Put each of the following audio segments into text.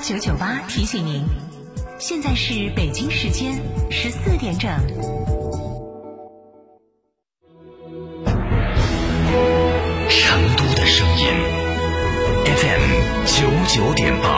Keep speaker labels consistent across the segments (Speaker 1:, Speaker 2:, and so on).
Speaker 1: 九九八提醒您，现在是北京时间十四点整。
Speaker 2: 成都的声音，FM 九九点八，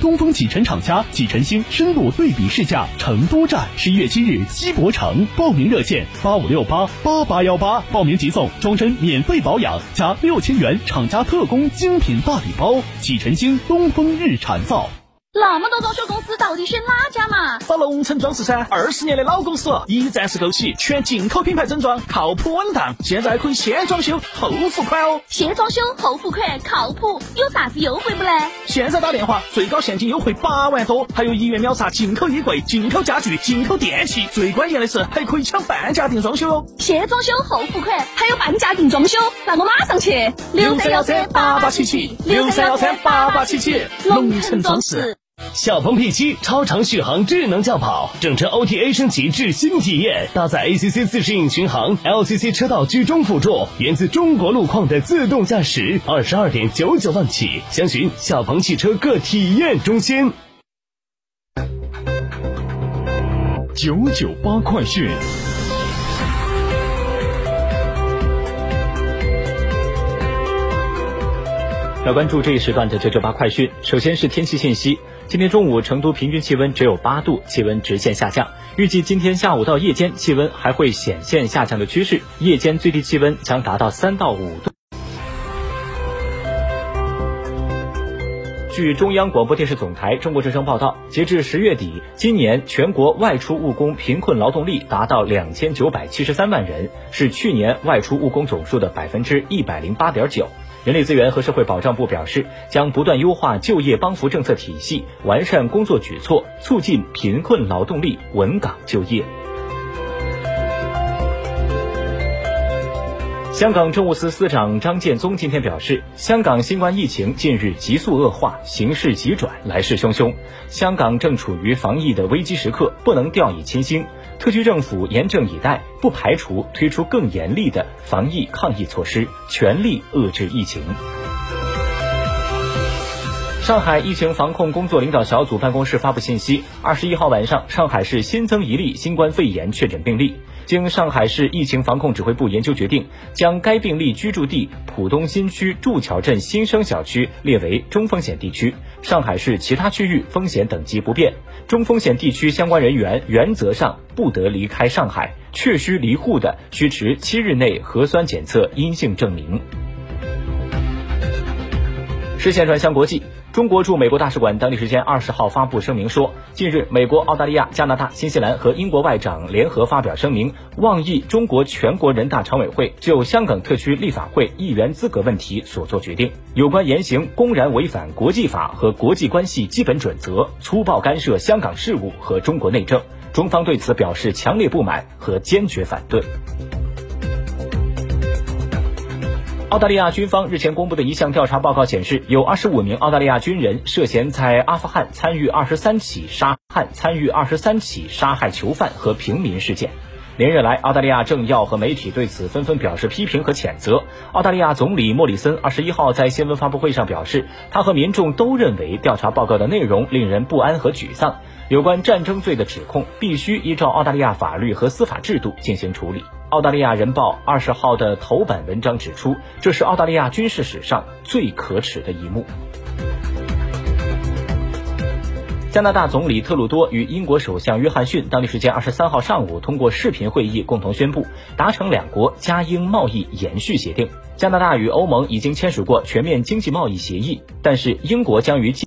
Speaker 3: 东风启辰厂家启辰星深度对比试驾成都站，十一月七日西博城，报名热线八五六八八八幺八，报名即送终身免费保养加六千元厂家特供精品大礼包。启辰星东风日产造。
Speaker 4: 那么多装修公司，到底选哪家嘛？
Speaker 5: 找龙城装饰噻，二十年的老公司，一站式购齐，全进口品牌整装，靠谱稳当。现在可以先装修后付款哦。
Speaker 4: 先装修后付款，靠谱，有啥子优惠不呢？
Speaker 5: 现在打电话，最高现金优惠八万多，还有一元秒杀进口衣柜、进口家具、进口电器。最关键的是，还可以抢半价定装修哦。
Speaker 4: 先装修后付款，还有半价定装修，那我马上去。
Speaker 5: 六三幺三八八七七，六三幺三八八七七，龙城装饰。
Speaker 6: 小鹏 P7 超长续航智能轿跑，整车 OTA 升级至新体验，搭载 ACC 自适应巡航、LCC 车道居中辅助，源自中国路况的自动驾驶，二十二点九九万起，详询小鹏汽车各体验中心。
Speaker 2: 九九八快讯。
Speaker 7: 来关注这一时段的九九八快讯。首先是天气信息，今天中午成都平均气温只有八度，气温直线下降。预计今天下午到夜间气温还会显现下降的趋势，夜间最低气温将达到三到五度。据中央广播电视总台中国之声报道，截至十月底，今年全国外出务工贫困劳动力达到两千九百七十三万人，是去年外出务工总数的百分之一百零八点九。人力资源和社会保障部表示，将不断优化就业帮扶政策体系，完善工作举措，促进贫困劳动力稳岗就业。香港政务司司长张建宗今天表示，香港新冠疫情近日急速恶化，形势急转，来势汹汹，香港正处于防疫的危机时刻，不能掉以轻心。特区政府严阵以待，不排除推出更严厉的防疫抗疫措施，全力遏制疫情。上海疫情防控工作领导小组办公室发布信息：二十一号晚上，上海市新增一例新冠肺炎确诊病例。经上海市疫情防控指挥部研究决定，将该病例居住地浦东新区祝桥镇新生小区列为中风险地区。上海市其他区域风险等级不变，中风险地区相关人员原则上不得离开上海，确需离沪的需持七日内核酸检测阴性证明。视线转向国际。中国驻美国大使馆当地时间二十号发布声明说，近日美国、澳大利亚、加拿大、新西兰和英国外长联合发表声明，妄议中国全国人大常委会就香港特区立法会议员资格问题所作决定。有关言行公然违反国际法和国际关系基本准则，粗暴干涉香港事务和中国内政。中方对此表示强烈不满和坚决反对。澳大利亚军方日前公布的一项调查报告显示，有二十五名澳大利亚军人涉嫌在阿富汗参与二十三起杀害参与二十三起杀害囚犯和平民事件。连日来，澳大利亚政要和媒体对此纷纷表示批评和谴责。澳大利亚总理莫里森二十一号在新闻发布会上表示，他和民众都认为调查报告的内容令人不安和沮丧。有关战争罪的指控必须依照澳大利亚法律和司法制度进行处理。澳大利亚人报二十号的头版文章指出，这是澳大利亚军事史上最可耻的一幕。加拿大总理特鲁多与英国首相约翰逊当地时间二十三号上午通过视频会议，共同宣布达成两国加英贸易延续协定。加拿大与欧盟已经签署过全面经济贸易协议，但是英国将于